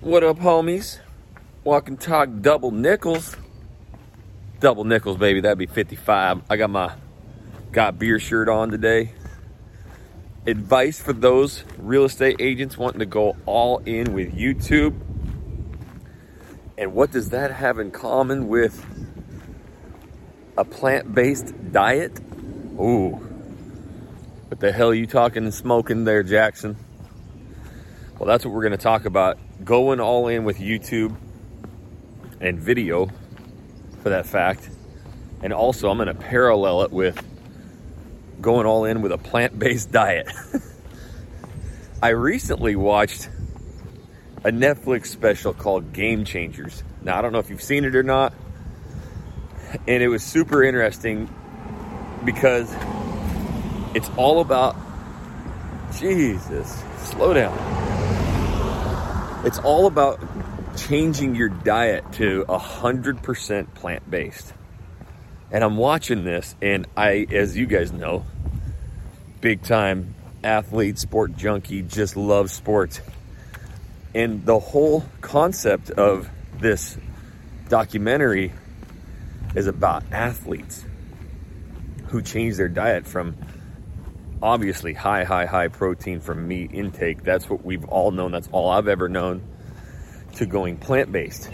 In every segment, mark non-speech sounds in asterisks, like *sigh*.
What up, homies? Walk and talk double nickels. Double nickels, baby. That'd be 55. I got my got beer shirt on today. Advice for those real estate agents wanting to go all in with YouTube. And what does that have in common with a plant based diet? Ooh. What the hell are you talking and smoking there, Jackson? Well, that's what we're going to talk about. Going all in with YouTube and video, for that fact. And also, I'm going to parallel it with going all in with a plant based *laughs* diet. *laughs* I recently watched a Netflix special called Game Changers. Now, I don't know if you've seen it or not. And it was super interesting because it's all about Jesus, slow down. It's all about changing your diet to 100% plant based. And I'm watching this, and I, as you guys know, big time athlete, sport junkie, just love sports. And the whole concept of this documentary is about athletes who change their diet from obviously high, high, high protein from meat intake. That's what we've all known. That's all I've ever known to going plant based.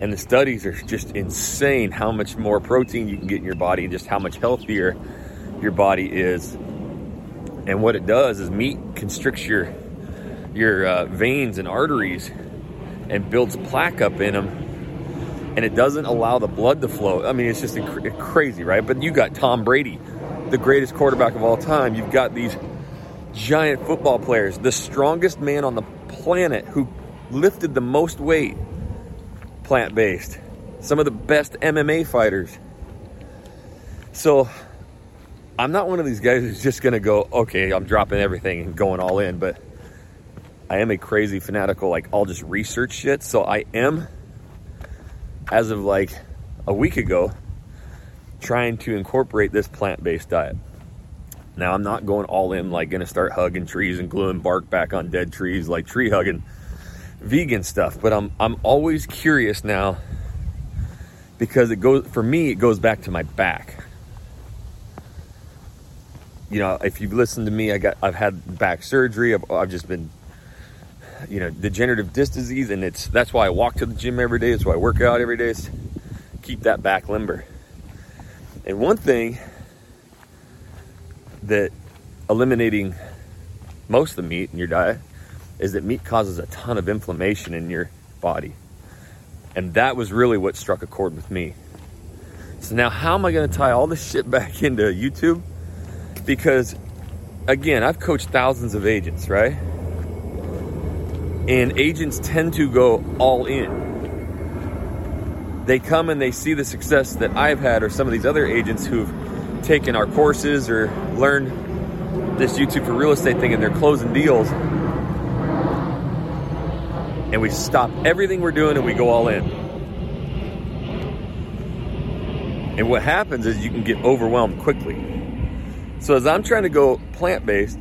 And the studies are just insane how much more protein you can get in your body and just how much healthier your body is. And what it does is meat constricts your your uh, veins and arteries and builds plaque up in them and it doesn't allow the blood to flow. I mean, it's just inc- crazy, right? But you got Tom Brady, the greatest quarterback of all time. You've got these giant football players, the strongest man on the planet who lifted the most weight plant based. Some of the best MMA fighters. So I'm not one of these guys who's just going to go, okay, I'm dropping everything and going all in, but I am a crazy fanatical, like, I'll just research shit. So I am, as of like a week ago, trying to incorporate this plant based diet. Now, I'm not going all in, like, to start hugging trees and gluing bark back on dead trees, like tree hugging vegan stuff, but I'm I'm always curious now because it goes for me it goes back to my back. You know, if you've listened to me, I got I've had back surgery. I've, I've just been you know, degenerative disc disease and it's that's why I walk to the gym every day. That's why I work out every day is keep that back limber. And one thing that eliminating most of the meat in your diet is that meat causes a ton of inflammation in your body. And that was really what struck a chord with me. So now how am I going to tie all this shit back *laughs* into YouTube? Because again, I've coached thousands of agents, right? And agents tend to go all in. They come and they see the success that I've had or some of these other agents who've taken our courses or learned this YouTube for real estate thing and they're closing deals and we stop everything we're doing and we go all in. And what happens is you can get overwhelmed quickly. So as I'm trying to go plant based,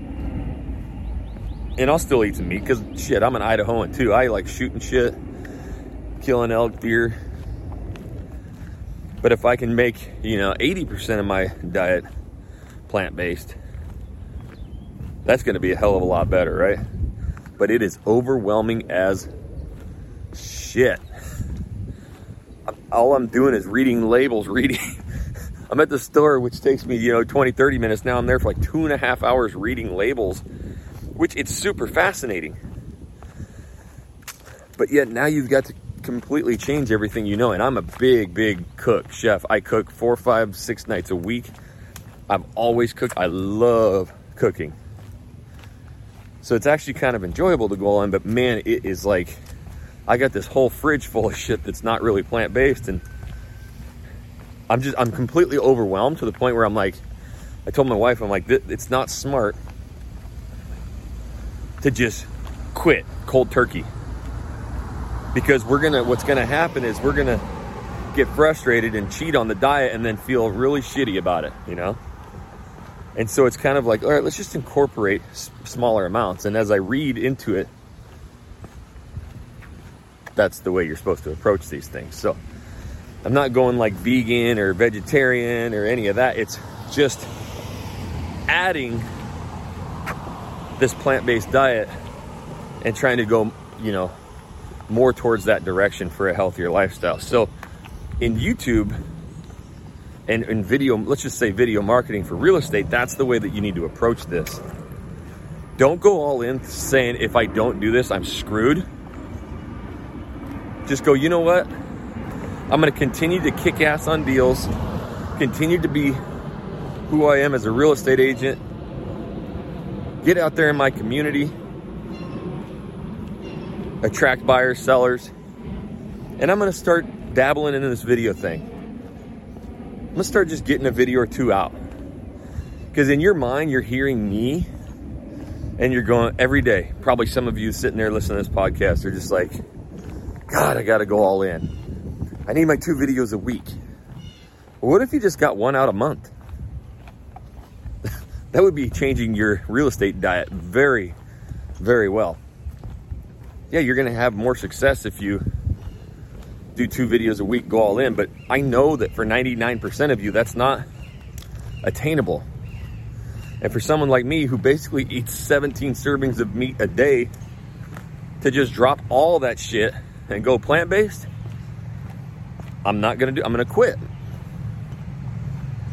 and I'll still eat some meat because shit, I'm an Idahoan too. I like shooting shit, killing elk, deer. But if I can make, you know, 80% of my diet plant based, that's going to be a hell of a lot better, right? but it is overwhelming as shit. All I'm doing is reading labels, *laughs* reading. I'm at the store, which takes me, you know, 20, 30 minutes. Now I'm there for like two and a half hours reading labels, which it's super fascinating. But yet now you've got to completely change everything you know. And I'm a big, big cook, chef. I cook four, five, six nights a week. I've always cooked. I love cooking. So it's actually kind of enjoyable to go on, but man, it is like I got this whole fridge full of shit that's not really plant based, and I'm just I'm completely overwhelmed to the point where I'm like, I told my wife, I'm like, it's not smart to just quit cold turkey because we're gonna what's gonna happen is we're gonna get frustrated and cheat on the diet and then feel really shitty about it, you know. And so it's kind of like, all right, let's just incorporate s- smaller amounts. And as I read into it, that's the way you're supposed to approach these things. So I'm not going like vegan or vegetarian or any of that. It's just adding this plant-based diet and trying to go, you know, more towards that direction for a healthier lifestyle. So in YouTube and in video, let's just say video marketing for real estate, that's the way that you need to approach this. Don't go all in saying, if I don't do this, I'm screwed. Just go, you know what? I'm going to continue to kick ass on deals, continue to be who I am as a real estate agent, get out there in my community, attract buyers, sellers, and I'm to start dabbling into this video thing. I'm to start just getting a video or two out. Because in your mind, you're hearing me and you're going every day. Probably some of you sitting there listening to this podcast are just like, God, I got to go all in. I need my two videos a week. Well, what if you just got one out a month? *laughs* that would be changing your real estate diet very, very well. Yeah, you're going to have more success if you do two videos a week, go all in. But I know that for 99% of you, that's not attainable. And for someone like me who basically eats 17 servings of meat a day, to just drop all that shit and go plant based, I'm not gonna do, I'm gonna quit.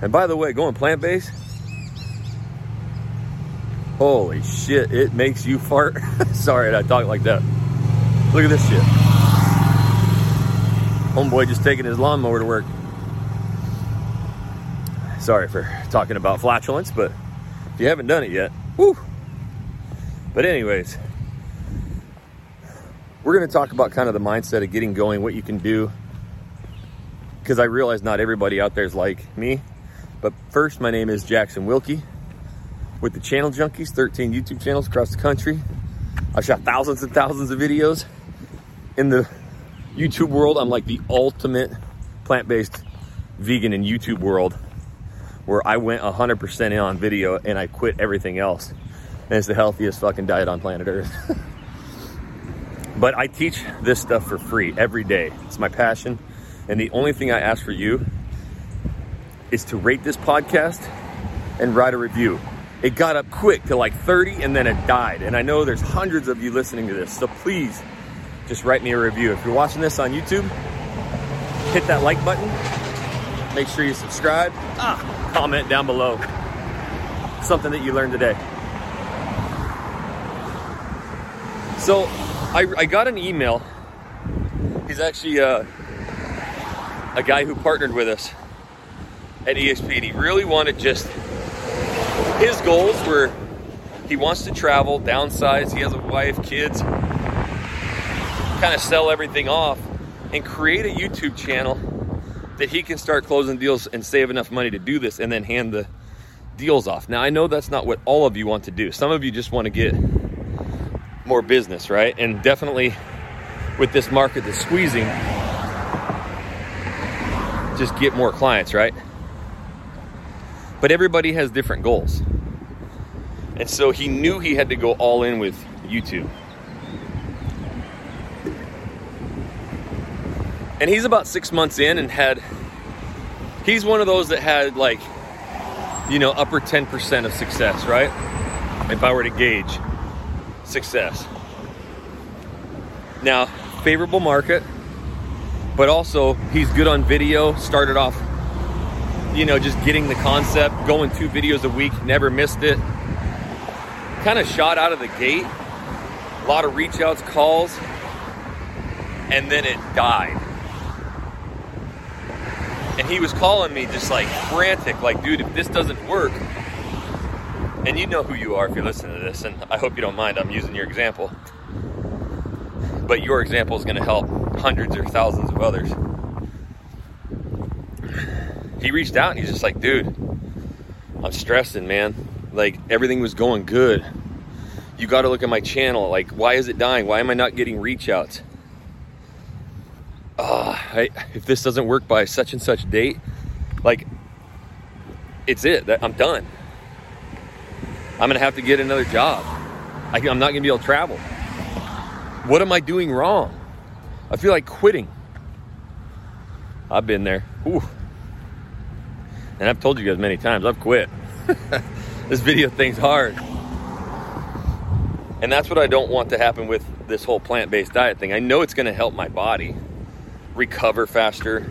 And by the way, going plant based, holy shit, it makes you fart. *laughs* Sorry I talk like that. Look at this shit. Homeboy just taking his lawnmower to work. Sorry for talking about flatulence, but if you haven't done it yet, whoo. But anyways, we're going to talk about kind of the mindset of getting going, what you can do. Because I realize not everybody out there is like me. But first, my name is Jackson Wilkey with the Channel Junkies, 13 YouTube channels across the country. I've shot thousands and thousands of videos. In the YouTube world, I'm like the ultimate plant-based vegan in YouTube world where I went 100% in on video and I quit everything else. And it's the healthiest fucking diet on planet Earth. *laughs* but I teach this stuff for free every day. It's my passion. And the only thing I ask for you is to rate this podcast and write a review. It got up quick to like 30 and then it died. And I know there's hundreds of you listening to this. So please just write me a review. If you're watching this on YouTube, hit that like button. Make sure you subscribe. Ah, comment down below something that you learned today. So I, I got an email. He's actually uh, a guy who partnered with us at EXP and he really wanted just his goals were he wants to travel, downsize, he has a wife, kids, kind of sell everything off and create a YouTube channel that he can start closing deals and save enough money to do this and then hand the deals off. Now, I know that's not what all of you want to do. Some of you just want to get more business, right? And definitely with this market that's squeezing, just get more clients, right? But everybody has different goals. And so he knew he had to go all in with YouTube. And he's about six months in and had, he's one of those that had like, you know, upper 10% of success, right? If I were to gauge success. Now, favorable market, but also he's good on video. Started off, you know, just getting the concept, going two videos a week, never missed it. Kind of shot out of the gate, a lot of reach outs, calls, and then it died and he was calling me just like frantic, like, dude, if this doesn't work, and you know who you are if you're listening to this, and I hope you don't mind, I'm using your example. But your example is going to help hundreds or thousands of others. He reached out and he's just like, dude, I'm stressing, man. Like, everything was going good. You got to look at my channel. Like, why is it dying? Why am I not getting reach outs? I, if this doesn't work by such and such date, like it's it. I'm done. I'm gonna have to get another job. I, I'm not gonna be able to travel. What am I doing wrong? I feel like quitting. I've been there. Ooh. And I've told you guys many times, I've quit. *laughs* this video thing's hard. And that's what I don't want to happen with this whole plant based diet thing. I know it's to help my body recover faster,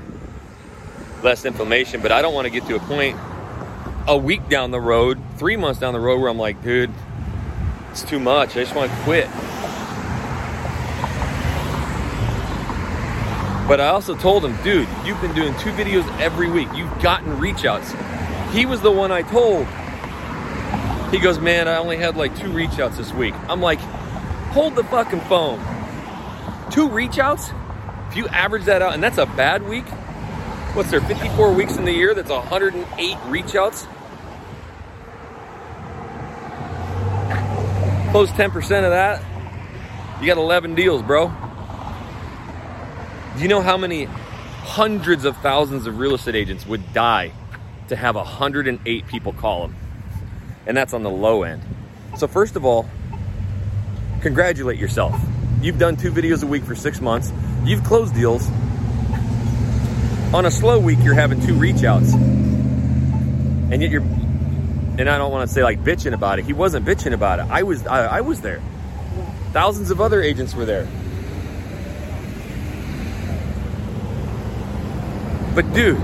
less inflammation, but I don't want to get to a point a week down the road, three months down the road, where I'm like, dude, it's too much. I just want to quit. But I also told him, dude, you've been doing two videos every week. You've gotten reach outs. He was the one I told. He goes, man, I only had like two reach outs this week. I'm like, hold the fucking phone. Two reach outs? If you average that out, and that's a bad week, what's there, 54 weeks in the year? That's 108 reach outs. Close 10% of that, you got 11 deals, bro. Do you know how many hundreds of thousands of real estate agents would die to have 108 people call them? And that's on the low end. So, first of all, congratulate yourself. You've done two videos a week for six months, you've closed deals. On a slow week, you're having two reach outs. And yet you're, and I don't want to say like bitching about it. He wasn't bitching about it. I was, I, I was there. Thousands of other agents were there. But dude,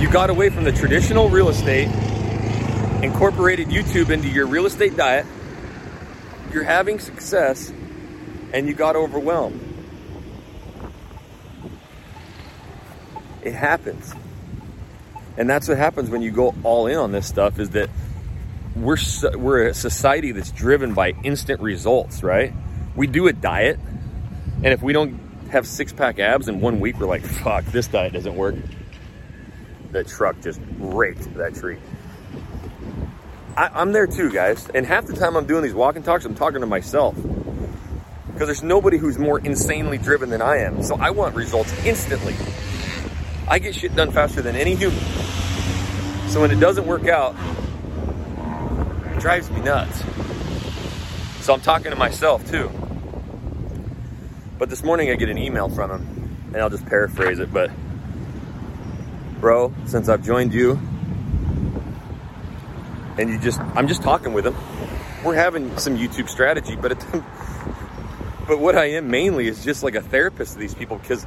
you got away from the traditional real estate, incorporated YouTube into your real estate diet, you're having success, and you got overwhelmed. It happens. And that's what happens when you go all in on this stuff is that we're we're a society that's driven by instant results, right? We do a diet, and if we don't have six pack abs in one week, we're like, fuck, this diet doesn't work. That truck just raked that tree. I, am there too, guys. And half the time I'm doing these walking talks, I'm talking to myself. Because there's nobody who's more insanely driven than I am. So I want results instantly. I get shit done faster than any human. So when it doesn't work out, it drives me nuts. So I'm talking to myself too. But this morning I get an email from him, and I'll just paraphrase it. But, bro, since I've joined you, and you just, I'm just talking with him. We're having some YouTube strategy, but it, but what I am mainly is just like a therapist to these people because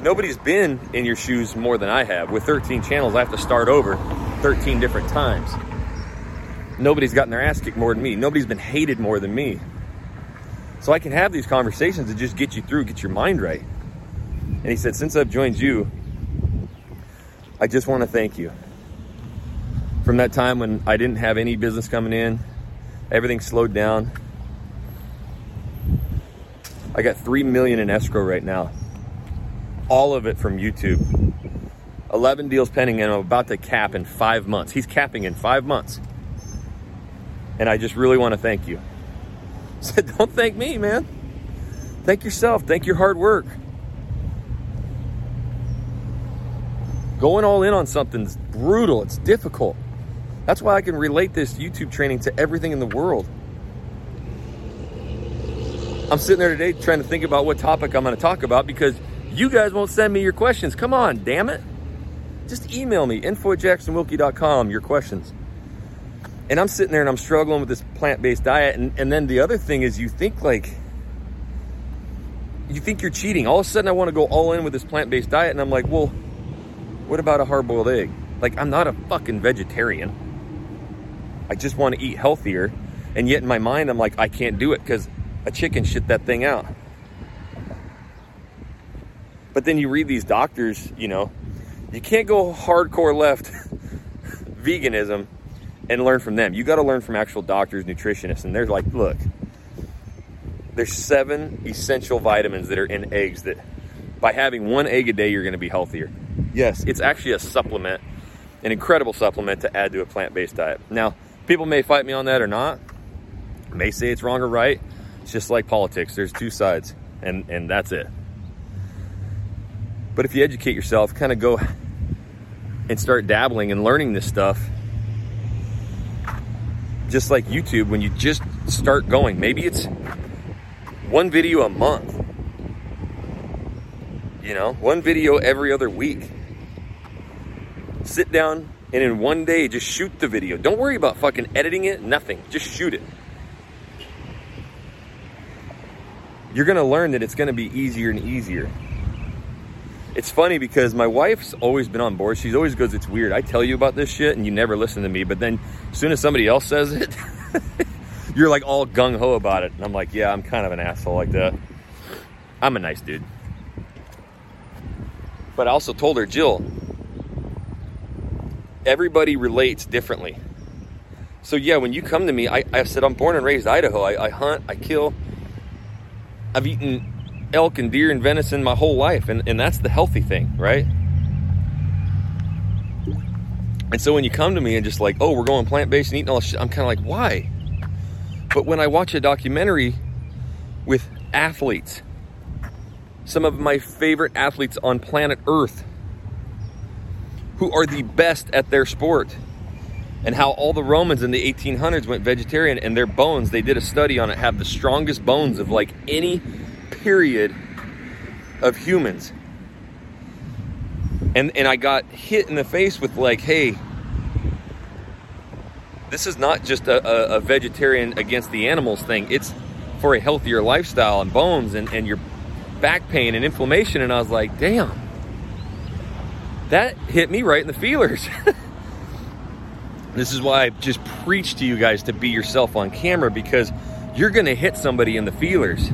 nobody's been in your shoes more than I have. With 13 channels, I have to start over 13 different times. Nobody's gotten their ass kicked more than me. Nobody's been hated more than me. So I can have these conversations to just get you through, get your mind right. And he said, Since I've joined you, I just want to thank you. From that time when I didn't have any business coming in, everything slowed down. I got 3 million in escrow right now. All of it from YouTube. 11 deals pending and I'm about to cap in 5 months. He's capping in 5 months. And I just really want to thank you. *laughs* said, Don't thank me, man. Thank yourself. Thank your hard work. Going all in on something's brutal, it's difficult. That's why I can relate this YouTube training to everything in the world. I'm sitting there today trying to think about what topic I'm going to talk about because you guys won't send me your questions. Come on, damn it. Just email me, info at jacksonwilkey.com, your questions and I'm sitting there and I'm struggling with this plant-based diet. And, and then the other thing is you think like, you think you're cheating. All of a sudden I want to go all in with this plant-based diet. And I'm like, well, what about a hard-boiled egg? Like I'm not a fucking vegetarian. I just want to eat healthier. And yet in my mind, I'm like, I can't do it because a chicken shit that thing out. But then you read these doctors, you know, you can't go hardcore left *laughs* veganism and learn from them. You got to learn from actual doctors, nutritionists, and they're like, look, there's seven essential vitamins that are in eggs that by having one egg a day, you're going to be healthier. Yes, it's actually a supplement, an incredible supplement to add to a plant-based diet. Now, people may fight me on that or not. May say it's wrong or right. Just like politics. There's two sides, and and that's it. But if you educate yourself, kind of go and start dabbling and learning this stuff, just like YouTube, when you just start going, maybe it's one video a month, You know, one video every other week. Sit down and in one day just shoot the video. Don't worry about fucking editing it, nothing. Just shoot it. You're gonna learn that it's gonna be easier and easier. It's funny because my wife's always been on board. She's always goes, It's weird. I tell you about this shit and you never listen to me. But then as soon as somebody else says it, *laughs* you're like all gung ho about it. And I'm like, Yeah, I'm kind of an asshole like that. I'm a nice dude. But I also told her, Jill, everybody relates differently. So yeah, when you come to me, I, I said I'm born and raised Idaho. I, I hunt, I kill. I've eaten elk and deer and venison my whole life, and, and that's the healthy thing, right? And so when you come to me and just like, oh, we're going plant based and eating all this shit, I'm kind of like, why? But when I watch a documentary with athletes, some of my favorite athletes on planet Earth, who are the best at their sport, and how all the Romans in the 1800s went vegetarian and their bones, they did a study on it, have the strongest bones of like any period of humans. And, and I got hit in the face with like, hey, this is not just a, a, a vegetarian against the animals thing. It's for a healthier lifestyle and bones and, and your back pain and inflammation. And I was like, damn, that hit me right in the feelers. *laughs* This is why I just preach to you guys to be yourself on camera because you're going to hit somebody in the feelers.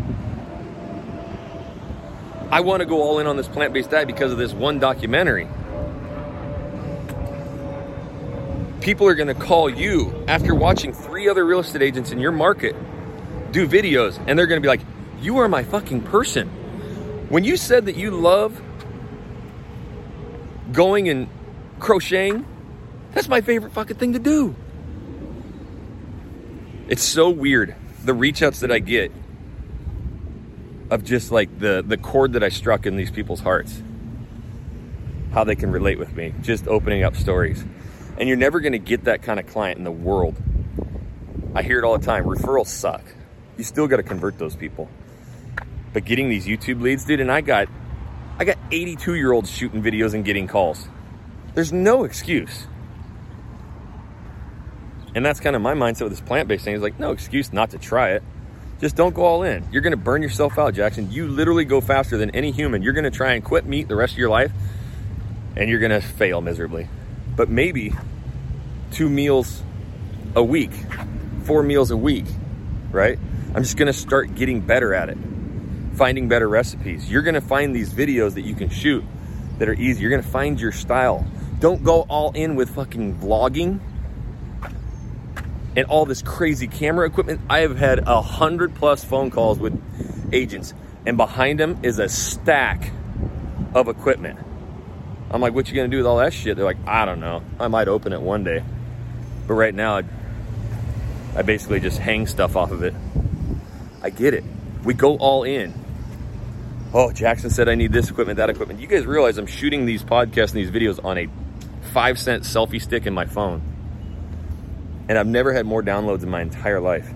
I want to go all in on this plant based diet because of this one documentary. People are going to call you after watching three other real estate agents in your market do videos, and they're going to be like, You are my fucking person. When you said that you love going and crocheting, that's my favorite fucking thing to do. It's so weird. The reach outs that I get of just like the, the chord that I struck in these people's hearts. How they can relate with me. Just opening up stories. And you're never going to get that kind of client in the world. I hear it all the time. Referrals suck. You still got to convert those people. But getting these YouTube leads, dude, and I got I got 82 year olds shooting videos and getting calls. There's no excuse. And that's kind of my mindset with this plant based thing. Is like, no excuse not to try it. Just don't go all in. You're going to burn yourself out, Jackson. You literally go faster than any human. You're going to try and quit meat the rest of your life and you're going to fail miserably. But maybe two meals a week, four meals a week, right? I'm just going to start getting better at it, finding better recipes. You're going to find these videos that you can shoot that are easy. You're going to find your style. Don't go all in with fucking vlogging and all this crazy camera equipment. I have had a hundred plus phone calls with agents, and behind them is a stack of equipment. I'm like, what you gonna do with all that shit? They're like, I don't know. I might open it one day. But right now, I, I basically just hang stuff off of it. I get it. We go all in. Oh, Jackson said I need this equipment, that equipment. You guys realize I'm shooting these podcasts and these videos on a five cent selfie stick in my phone. And I've never had more downloads in my entire life.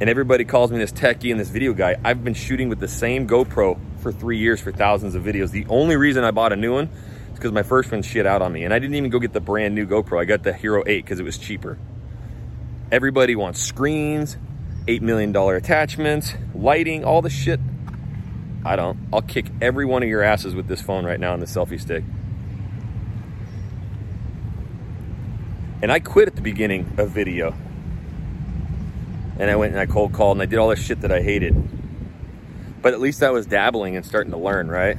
And everybody calls me this techie and this video guy. I've been shooting with the same GoPro for three years for thousands of videos. The only reason I bought a new one is because my first one shit out on me. And I didn't even go get the brand new GoPro. I got the Hero 8 because it was cheaper. Everybody wants screens, $8 million attachments, lighting, all the shit. I don't. I'll kick every one of your asses with this phone right now on the selfie stick. And I quit at the beginning of video. And I went and I cold called and I did all this shit that I hated. But at least I was dabbling and starting to learn, right?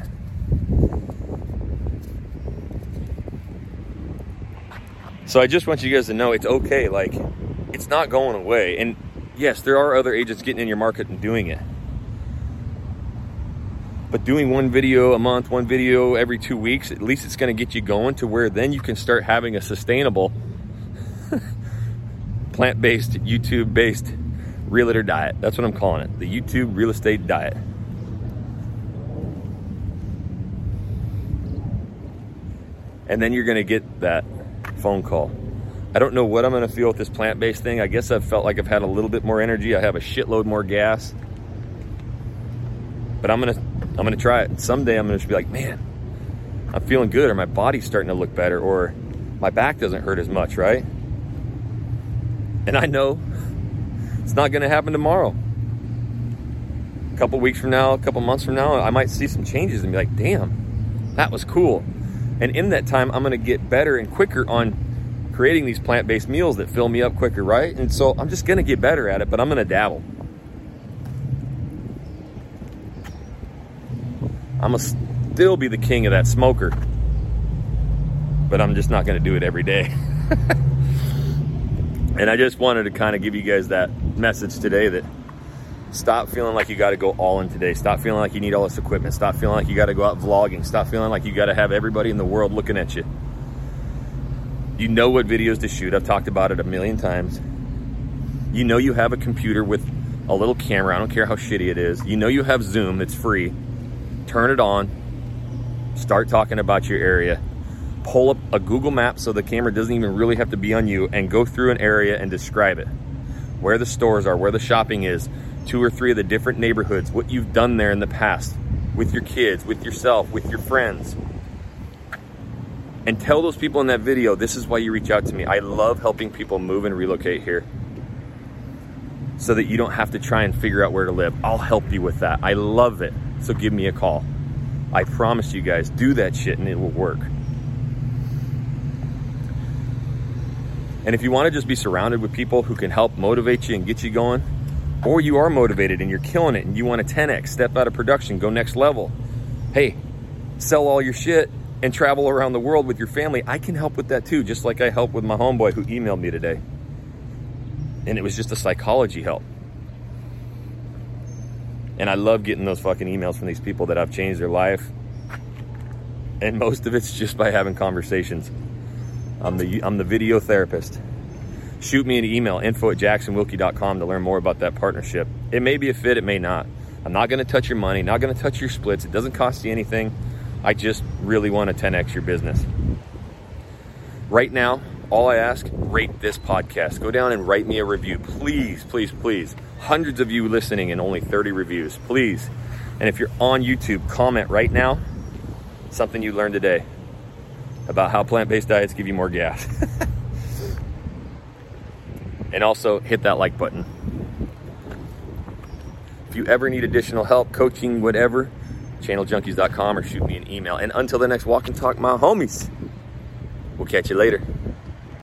So I just want you guys to know it's okay. Like, it's not going away. And yes, there are other agents getting in your market and doing it. But doing one video a month, one video every two weeks, at least it's going to get you going to where then you can start having a sustainable plant based, YouTube based realtor diet. That's what I'm calling it the YouTube real estate diet. And then you're to get that phone call. I don't know what I'm to feel with this plant based thing. I guess I've felt like I've had a little bit more energy. I have a shitload more gas. But I'm to I'm gonna try it. Someday I'm gonna just be like, man, I'm feeling good, or my body's starting to look better, or my back doesn't hurt as much, right? And I know it's not gonna happen tomorrow. A couple weeks from now, a couple months from now, I might see some changes and be like, damn, that was cool. And in that time, I'm gonna get better and quicker on creating these plant-based meals that fill me up quicker, right? And so I'm just gonna get better at it, but I'm gonna dabble. I'm gonna still be the king of that smoker, but I'm just not gonna do it every day. *laughs* and I just wanted to kind of give you guys that message today that stop feeling like you got to go all in today. Stop feeling like you need all this equipment. Stop feeling like you got to go out vlogging. Stop feeling like you got to have everybody in the world looking at you. You know what videos to shoot. I've talked about it a million times. You know you have a computer with a little camera. I don't care how shitty it is. You know you have Zoom that's free turn it on, start talking about your area, pull up a Google map so the camera doesn't even really have to be on you and go through an area and describe it. Where the stores are, where the shopping is, two or three of the different neighborhoods, what you've done there in the past with your kids, with yourself, with your friends. And tell those people in that video, this is why you reach out to me. I love helping people move and relocate here so that you don't have to try and figure out where to live. I'll help you with that. I love it. So give me a call. I promise you guys, do that shit and it will work. And if you want to just be surrounded with people who can help motivate you and get you going, or you are motivated and you're killing it and you want to 10x, step out of production, go next level, hey, sell all your shit and travel around the world with your family, I can help with that too, just like I helped with my homeboy who emailed me today. And it was just a psychology help. And I love getting those fucking emails from these people that I've changed their life. And most of it's just by having conversations. I'm the, I'm the video therapist. Shoot me an email, info at jacksonwilkey.com to learn more about that partnership. It may be a fit, it may not. I'm not gonna touch your money, not gonna touch your splits. It doesn't cost you anything. I just really want to 10x your business. Right now, all I ask, rate this podcast. Go down and write me a review. Please, please, please hundreds of you listening and only 30 reviews. Please. And if you're on YouTube, comment right now something you learned today about how plant based diets give you more gas. *laughs* and also hit that like button. If you ever need additional help, coaching, whatever, channeljunkies.com or shoot me an email. And until the next walk and talk, my homies, we'll catch you later.